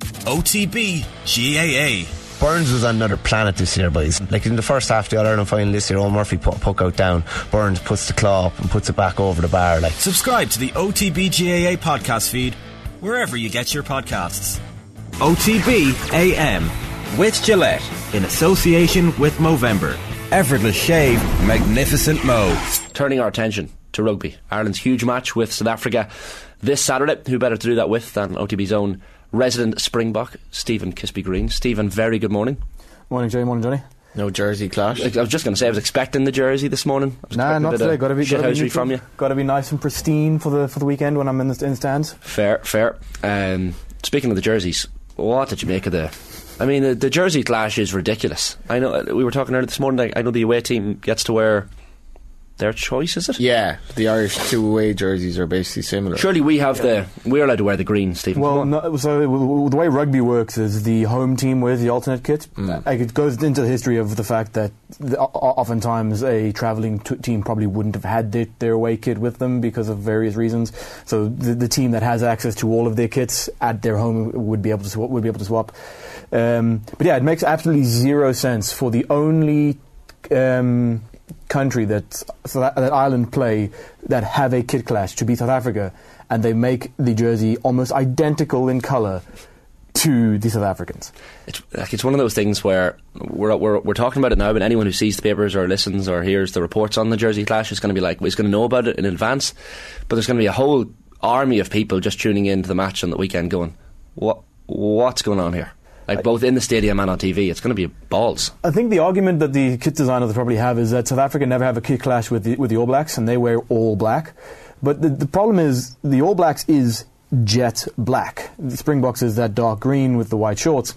OTB GAA. Byrnes was on another planet this year, boys. Like in the first half of the All Ireland final this year, Eoin Murphy put a puck out down. Byrnes puts the claw up and puts it back over the bar. Like Subscribe to the OTB GAA podcast feed wherever you get your podcasts. OTB AM with Gillette in association with Movember. Effortless shave, magnificent mo. Turning our attention to rugby, Ireland's huge match with South Africa this Saturday. Who better to do that with than OTB's own resident Springbok, Stephen Kispy Green. Stephen, very good morning. Morning, Jay. Morning, Johnny. No jersey clash. I was just going to say I was expecting the jersey this morning. I was Nah, expecting a not bit today. Got to be gotta be, from you. Got to be nice and pristine for the for the weekend when I'm in the in stands. Fair, fair. Um, speaking of the jerseys, what did you make of the? I mean, the, the jersey clash is ridiculous. I know we were talking earlier this morning. I, I know the away team gets to wear their choice. Is it? Yeah, the Irish two away jerseys are basically similar. Surely we have the. We're allowed to wear the green, Stephen. Well, no, so w- w- the way rugby works is the home team wears the alternate kit. Mm. Like it goes into the history of the fact that the, o- o- oftentimes a travelling t- team probably wouldn't have had their, their away kit with them because of various reasons. So the, the team that has access to all of their kits at their home would be able to sw- would be able to swap. Um, but yeah, it makes absolutely zero sense for the only um, country that, that Ireland play that have a kit clash to be South Africa, and they make the jersey almost identical in colour to the South Africans. it's like it's one of those things where we're, we're we're talking about it now, but anyone who sees the papers or listens or hears the reports on the Jersey Clash is going to be like, is going to know about it in advance. But there's going to be a whole army of people just tuning into the match on the weekend, going, what what's going on here? Like both in the stadium and on TV, it's going to be balls. I think the argument that the kit designers probably have is that South Africa never have a kit clash with the, with the All Blacks, and they wear all black. But the, the problem is the All Blacks is jet black. The Springboks is that dark green with the white shorts.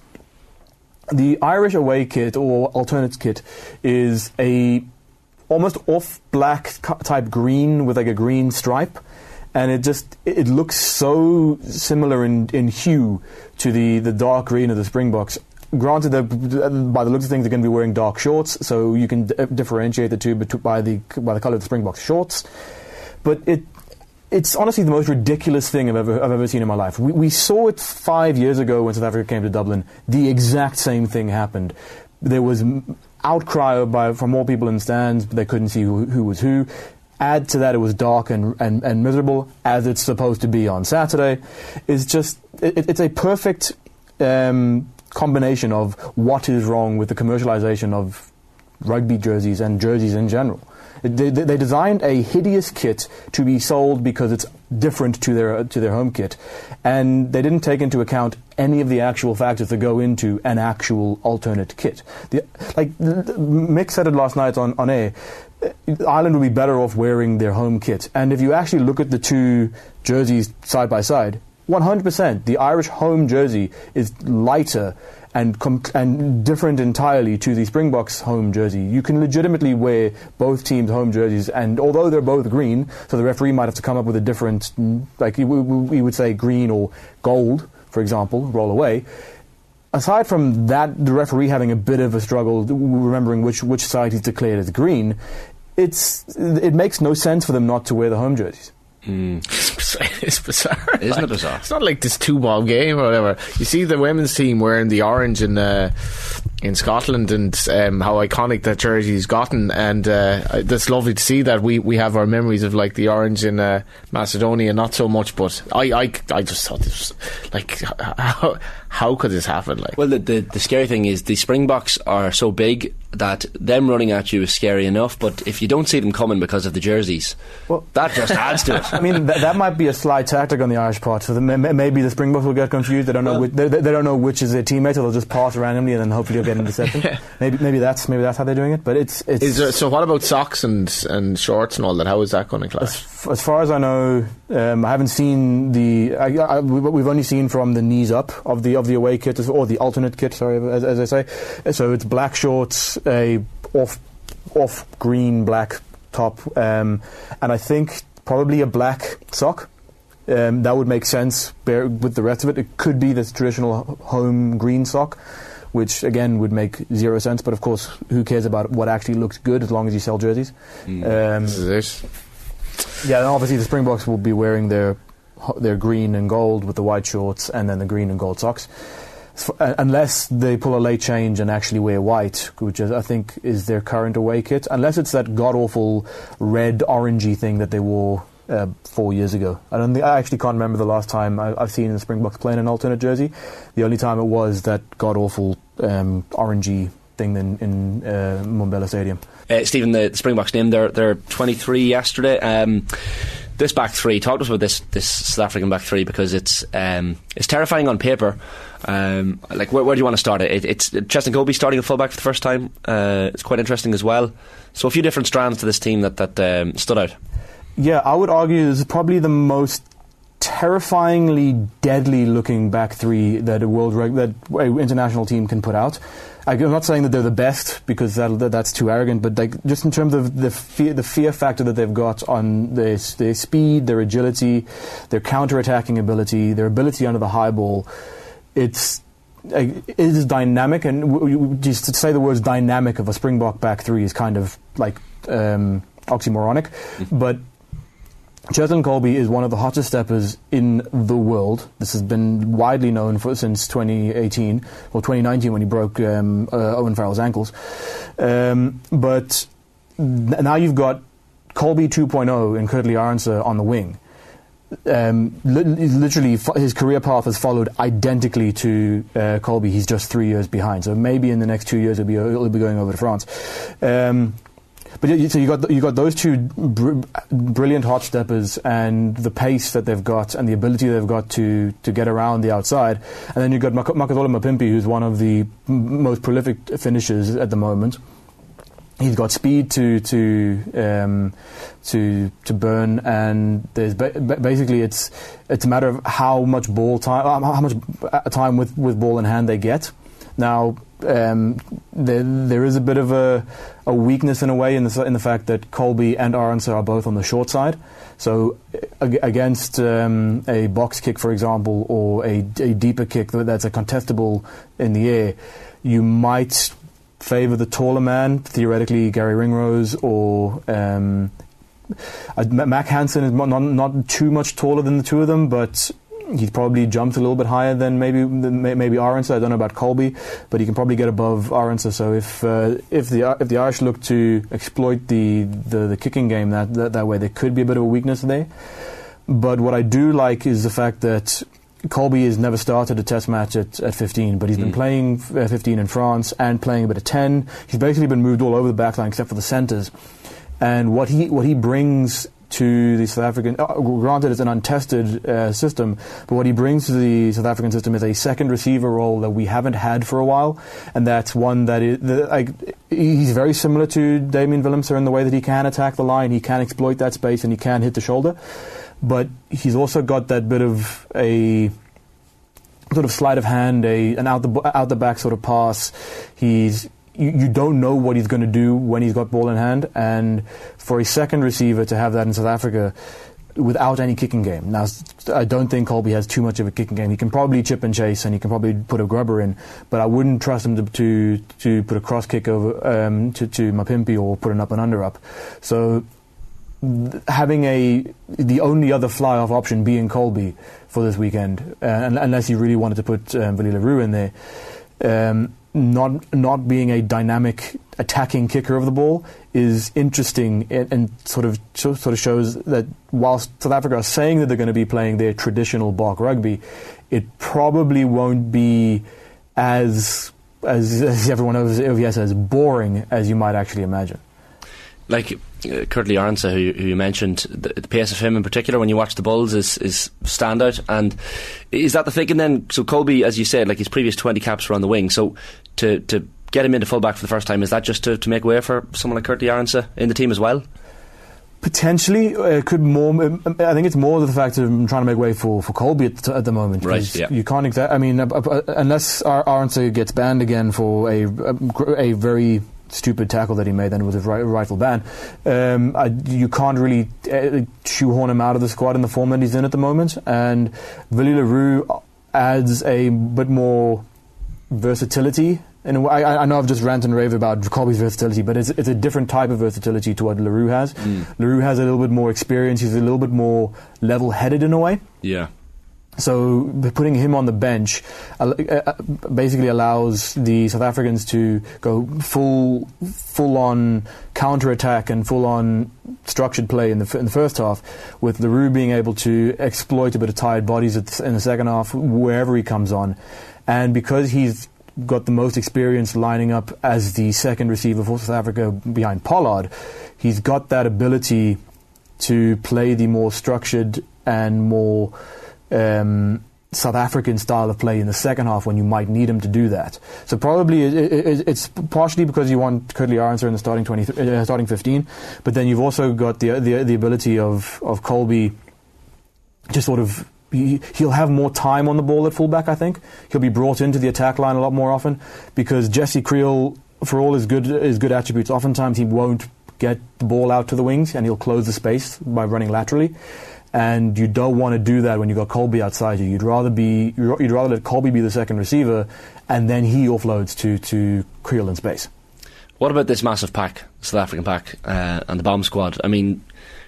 The Irish away kit or alternate kit is a almost off black type green with like a green stripe. And it just it looks so similar in, in hue to the, the dark green of the Springboks. Granted, by the looks of things, they're going to be wearing dark shorts, so you can d- differentiate the two by the by the color of the Springboks shorts. But it it's honestly the most ridiculous thing I've ever, I've ever seen in my life. We, we saw it five years ago when South Africa came to Dublin. The exact same thing happened. There was outcry by, from more people in stands. But they couldn't see who, who was who. Add to that, it was dark and, and, and miserable, as it's supposed to be on Saturday. It's just, it, it's a perfect um, combination of what is wrong with the commercialization of rugby jerseys and jerseys in general. They they designed a hideous kit to be sold because it's different to their to their home kit, and they didn't take into account any of the actual factors that go into an actual alternate kit. The, like Mick said it last night on, on air, uh, Ireland would be better off wearing their home kit. And if you actually look at the two jerseys side by side, 100%, the Irish home jersey is lighter and com- and different entirely to the Springboks home jersey. You can legitimately wear both teams' home jerseys, and although they're both green, so the referee might have to come up with a different, like we we would say green or gold, for example, roll away. Aside from that, the referee having a bit of a struggle remembering which which side he's declared as green, it's it makes no sense for them not to wear the home jerseys. it's bizarre. Isn't it bizarre? It's not like this two ball game or whatever. You see the women's team wearing the orange and uh, in Scotland and um, how iconic that jersey has gotten, and uh, that's lovely to see that we, we have our memories of like the orange in uh, Macedonia, not so much. But I, I, I just thought this was like how how could this happen? Like Well, the, the the scary thing is the Springboks are so big that them running at you is scary enough. But if you don't see them coming because of the jerseys, Well- that just adds to it. I mean, th- that might be a sly tactic on the Irish part. So the, m- m- maybe the Springboks will get confused. They don't know. which, they, they don't know which is their teammate, so they'll just pass randomly, and then hopefully they'll get an interception. maybe, maybe that's maybe that's how they're doing it. But it's it's is there, so what about socks and and shorts and all that? How is that going to clash? F- As far as I know, um, I haven't seen the. I, I, we- we've only seen from the knees up of the of the away kit or the alternate kit. Sorry, as, as I say. So it's black shorts, a off off green black top, um, and I think probably a black sock. Um, that would make sense with the rest of it. It could be this traditional home green sock, which again would make zero sense. But of course, who cares about what actually looks good as long as you sell jerseys? Um, This is it. yeah, and obviously the Springboks will be wearing their they're green and gold with the white shorts and then the green and gold socks. Uh, unless they pull a late change and actually wear white, which is, I think is their current away kit. Unless it's that god awful red orangey thing that they wore uh, four years ago. I don't think I actually can't remember the last time I, have seen the Springboks playing an alternate jersey. The only time it was that god awful um, orangey thing in, in uh, Mbombela Stadium. Uh, Stephen, the, the Springboks name they're they're 23 yesterday. Um, this back three. Talk to us about this this South African back three because it's um, it's terrifying on paper. Um, like where, where, do you want to start it? it it's Cheslin Kolbe starting a fullback for the first time. Uh, it's quite interesting as well. So a few different strands to this team that that um, stood out. Yeah, I would argue this is probably the most terrifyingly deadly looking back three that a world reg- that a international team can put out. I'm not saying that they're the best because that, that's too arrogant, but like just in terms of the fear, the fear factor that they've got on their, their speed, their agility, their counter-attacking ability, their ability under the high ball, it's it is dynamic, and just to say the words "dynamic" of a Springbok back three is kind of like um, oxymoronic, mm-hmm. but Cheslin Kolbe is one of the hottest steppers in the world. This has been widely known for since 2018 or 2019 when he broke um, uh, Owen Farrell's ankles. Um, but now you've got Kolbe 2.0 and Kurt-Lee on the wing. Um, li- literally, his career path has followed identically to uh, Kolbe. He's just three years behind. So maybe in the next two years, he'll be, he'll be going over to France. Um, but so you got you got those two br- brilliant hot steppers and the pace that they've got and the ability they've got to to get around the outside, and then you've got Mak- Mapimpi, who's one of the m- most prolific finishers at the moment. He's got speed to to um, to to burn, and there's ba- basically it's it's a matter of how much ball time, how much uh, time with, with ball in hand they get. Now, um, there, there is a bit of a, a, weakness in a way in the, in the fact that Kolbe and Arendse are both on the short side. So against um, a box kick, for example, or a, a, deeper kick that's a contestable in the air, you might favour the taller man, theoretically Garry Ringrose or um, Mack Hansen is not, not too much taller than the two of them, but he's probably jumped a little bit higher than maybe maybe Arendse. I don't know about Kolbe, but he can probably get above Arendse. So if uh, if the if the Irish look to exploit the, the, the kicking game that, that that way, there could be a bit of a weakness there. But what I do like is the fact that Kolbe has never started a test match at, at 15, but he's mm. been playing uh, 15 in France and playing a bit of 10. He's basically been moved all over the backline except for the centres. And what he what he brings to the South African. Uh, granted, it's an untested uh, system, but what he brings to the South African system is a second receiver role that we haven't had for a while, and that's one that is the, he's very similar to Damian Willemse in the way that he can attack the line, he can exploit that space, and he can hit the shoulder, but he's also got that bit of a sort of sleight of hand, a an out the out the back sort of pass. He's you, you don't know what he's going to do when he's got ball in hand. And for a second receiver to have that in South Africa without any kicking game. Now, I don't think Kolbe has too much of a kicking game. He can probably chip and chase, and he can probably put a grubber in, but I wouldn't trust him to to, to put a cross kick over um, to to Mapimpi or put an up and under up. So. Having a the only other fly off option being Kolbe for this weekend, uh, unless you really wanted to put um, le Roux in there, um, not not being a dynamic attacking kicker of the ball is interesting and, and, sort of sort of shows that whilst South Africa are saying that they're going to be playing their traditional Bok rugby, it probably won't be as as, as everyone OVS as boring as you might actually imagine. Like uh, Kurt-Lee who, who you mentioned, the, the, pace of him in particular when you watch the Bulls is is standout. And is that the thinking then? So Kolbe, as you said, like his previous twenty caps were on the wing. So to to get him into fullback for the first time, is that just to, to make way for someone like Kurt-Lee in the team as well? Potentially, uh, it could more. I think it's more the fact of trying to make way for, for Kolbe at, the, at the moment. Right. Yeah. You can't. I mean, uh, uh, unless Arendse gets banned again for a, a very stupid tackle that he made then with his right, rifle ban. Um, I, you can't really uh, shoehorn him out of the squad in the form that he's in at the moment. And Willie le Roux adds a bit more versatility. And I, I know I've just ranted and raved about Kolbe's versatility, but it's, it's a different type of versatility to what le Roux has. Le Roux has a little bit more experience. He's a little bit more level-headed in a way. Yeah. So putting him on the bench uh, uh, basically allows the South Africans to go full, full on counter attack and full on structured play in the, in the first half, with Roux being able to exploit a bit of tired bodies in the second half wherever he comes on, and because he's got the most experience lining up as the second receiver for South Africa behind Pollard, he's got that ability to play the more structured and more um, South African style of play in the second half when you might need him to do that. So probably it, it, it's partially because you want Kurt-Lee Arendse in the starting 20, uh, starting 15, but then you've also got the the, the ability of of Kolbe to sort of he, he'll have more time on the ball at fullback. I think he'll be brought into the attack line a lot more often because Jesse Kriel, for all his good his good attributes, oftentimes he won't get the ball out to the wings and he'll close the space by running laterally. And you don't want to do that when you've got Kolbe outside you. You'd rather be you'd rather let Kolbe be the second receiver, and then he offloads to to Kriel in space. What about this massive pack, South African pack, uh, and the bomb squad? I mean,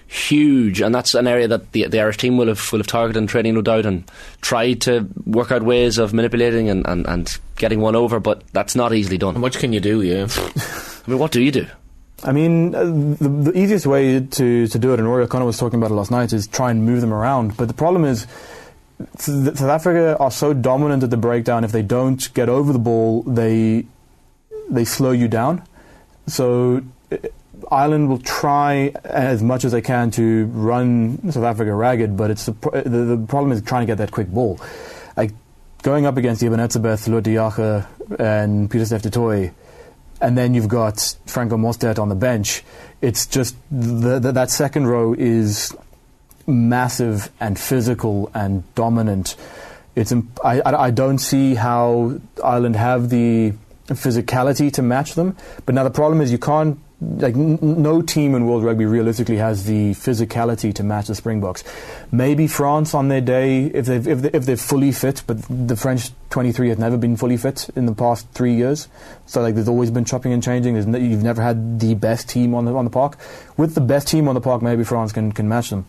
huge, and that's an area that the, the Irish team will have will have targeted in training, no doubt, and tried to work out ways of manipulating and, and, and getting one over, but that's not easily done. How done. much can you do? Yeah. I mean, what do you do? I mean, uh, the, the easiest way to, to do it, and Rory O'Connor was talking about it last night, is try and move them around. But the problem is, South Africa are so dominant at the breakdown. If they don't get over the ball, they they slow you down. So uh, Ireland will try as much as they can to run South Africa ragged, but it's the, the, the problem is trying to get that quick ball. Like going up against Eben Etzebeth, Lood de Jager, and Pieter-Steph and then you've got Franco Mostert on the bench. It's just the, the, that second row is massive and physical and dominant. It's imp- I, I, I don't see how Ireland have the physicality to match them. But now the problem is you can't like n- no team in world rugby realistically has the physicality to match the Springboks. Maybe France on their day if they've if, they, if they're fully fit, but the French 23 have never been fully fit in the past three years. So like there's always been chopping and changing. No, you've never had the best team on the on the park. With the best team on the park, maybe France can can match them.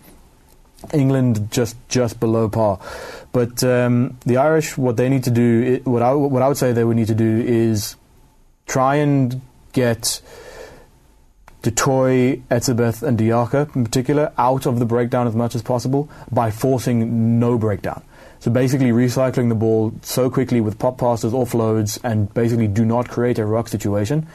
England just just below par. But um, the Irish, what they need to do, what I what I would say they would need to do is try and get du Toit, Etzebeth, and de Jager in particular out of the breakdown as much as possible by forcing no breakdown. So basically, recycling the ball so quickly with pop passes, offloads, and basically do not create a ruck situation.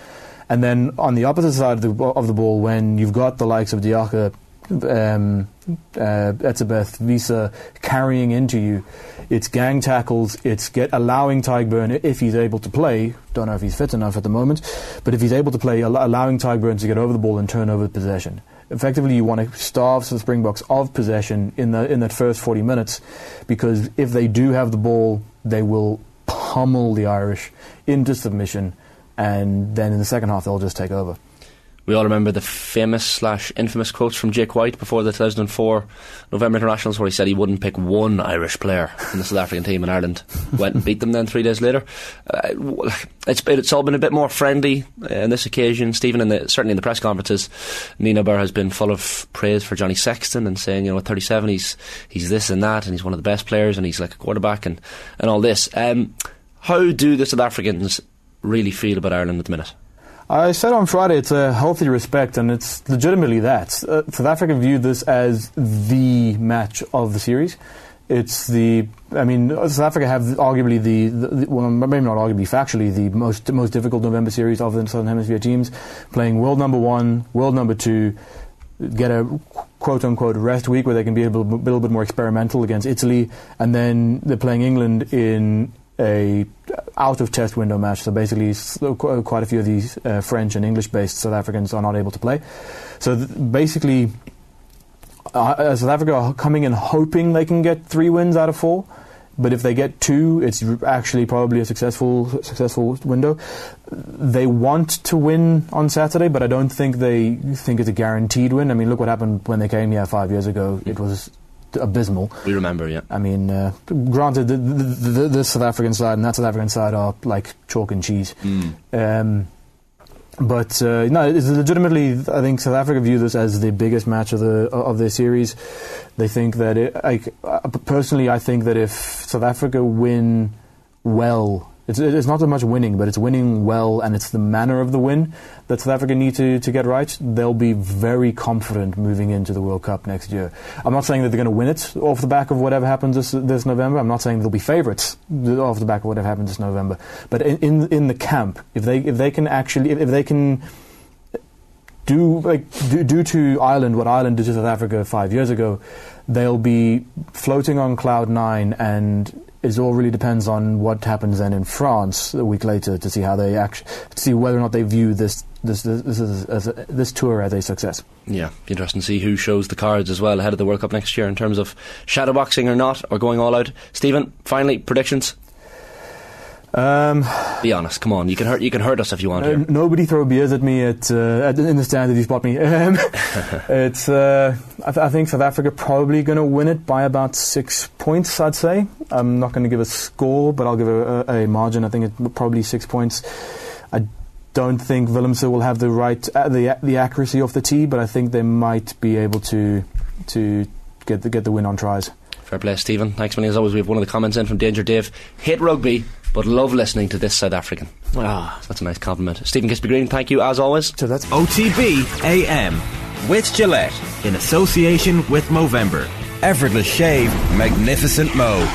And then on the opposite side of the, of the ball, when you've got the likes of de Jager, um, uh, Etzebeth, Visa carrying into you, it's gang tackles, it's get allowing Tadhg Beirne if he's able to play. Don't know if he's fit enough at the moment, but if he's able to play, al- allowing Tadhg Beirne to get over the ball and turn over possession. Effectively, you want to starve the Springboks of possession in the in that first 40 minutes, because if they do have the ball, they will pummel the Irish into submission, and then in the second half they'll just take over. We all remember the famous slash infamous quotes from Jake White before the 2004 November Internationals, where he said he wouldn't pick one Irish player in the South African team, and Ireland went and beat them. Then three days later, uh, it's it's all been a bit more friendly uh, on this occasion. Stephen, in the, certainly in the press conferences, Nienaber has been full of praise for Johnny Sexton and saying, you know, at 37, he's he's this and that, and he's one of the best players, and he's like a quarterback, and and all this. Um, how do the South Africans really feel about Ireland at the minute? I said on Friday it's a healthy respect, and it's legitimately that. Uh, South Africa viewed this as the match of the series. It's the, I mean, South Africa have arguably the, the, the well, maybe not arguably, factually, the most most difficult November series of the Southern Hemisphere teams, playing world number one, world number two, get a quote unquote rest week where they can be a little, a little bit more experimental against Italy, and then they're playing England in a out of test window match. So basically, quite a few of these uh, French and English based South Africans are not able to play. So th- basically, uh, uh, South Africa are coming in hoping they can get three wins out of four. But if they get two, it's actually probably a successful successful window. They want to win on Saturday, but I don't think they think it's a guaranteed win. I mean, look what happened when they came here five years ago. It was abysmal. We remember, yeah. I mean, uh, granted, the, the, the, South African side and that South African side are like chalk and cheese. Um, but uh, no, it's legitimately. I think South Africa view this as the biggest match of the of their series. They think that it. Like, uh, personally, I think that if South Africa win well, it's, it's not so much winning, but it's winning well, and it's the manner of the win that South Africa need to, to get right. They'll be very confident moving into the World Cup next year. I'm not saying that they're going to win it off the back of whatever happens this, this November. I'm not saying they'll be favourites off the back of whatever happens this November. But in, in in the camp, if they if they can actually if, if they can do like do, do to Ireland what Ireland did to South Africa five years ago, they'll be floating on cloud nine, and it all really depends on what happens then in France a week later to see how they actually see whether or not they view this this this this, is, as a, this tour as a success. Yeah, be interesting to see who shows the cards as well ahead of the World Cup next year in terms of shadowboxing or not, or going all out. Stephen, finally, predictions. Um, Be honest, come on. You can hurt. You can hurt us if you want. Uh, nobody throw beers at me at, uh, in the stand that you spot me. Um, it's uh, I, th- I think South Africa probably going to win it by about six points. I'd say I'm not going to give a score, but I'll give a, a, a margin. I think it's probably six points. I don't think Willemse will have the right uh, the the accuracy off the tee, but I think they might be able to to get the get the win on tries. Fair play, Stephen. Thanks, many as always. We have one of the comments in from Danger Dave. Hate rugby, but love listening to this South African. Ah, that's a nice compliment. Stephen Kisby Green, thank you as always. So that's OTB AM with Gillette in association with Movember. Effortless shave, magnificent mo.